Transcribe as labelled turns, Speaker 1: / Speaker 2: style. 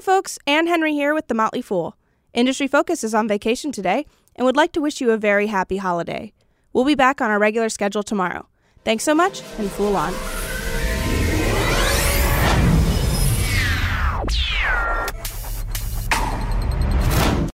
Speaker 1: Hi, folks. Ann Henry here with The Motley Fool. Industry Focus is on vacation today and would like to wish you a very happy holiday. We'll be back on our regular schedule tomorrow. Thanks so much, and Fool on.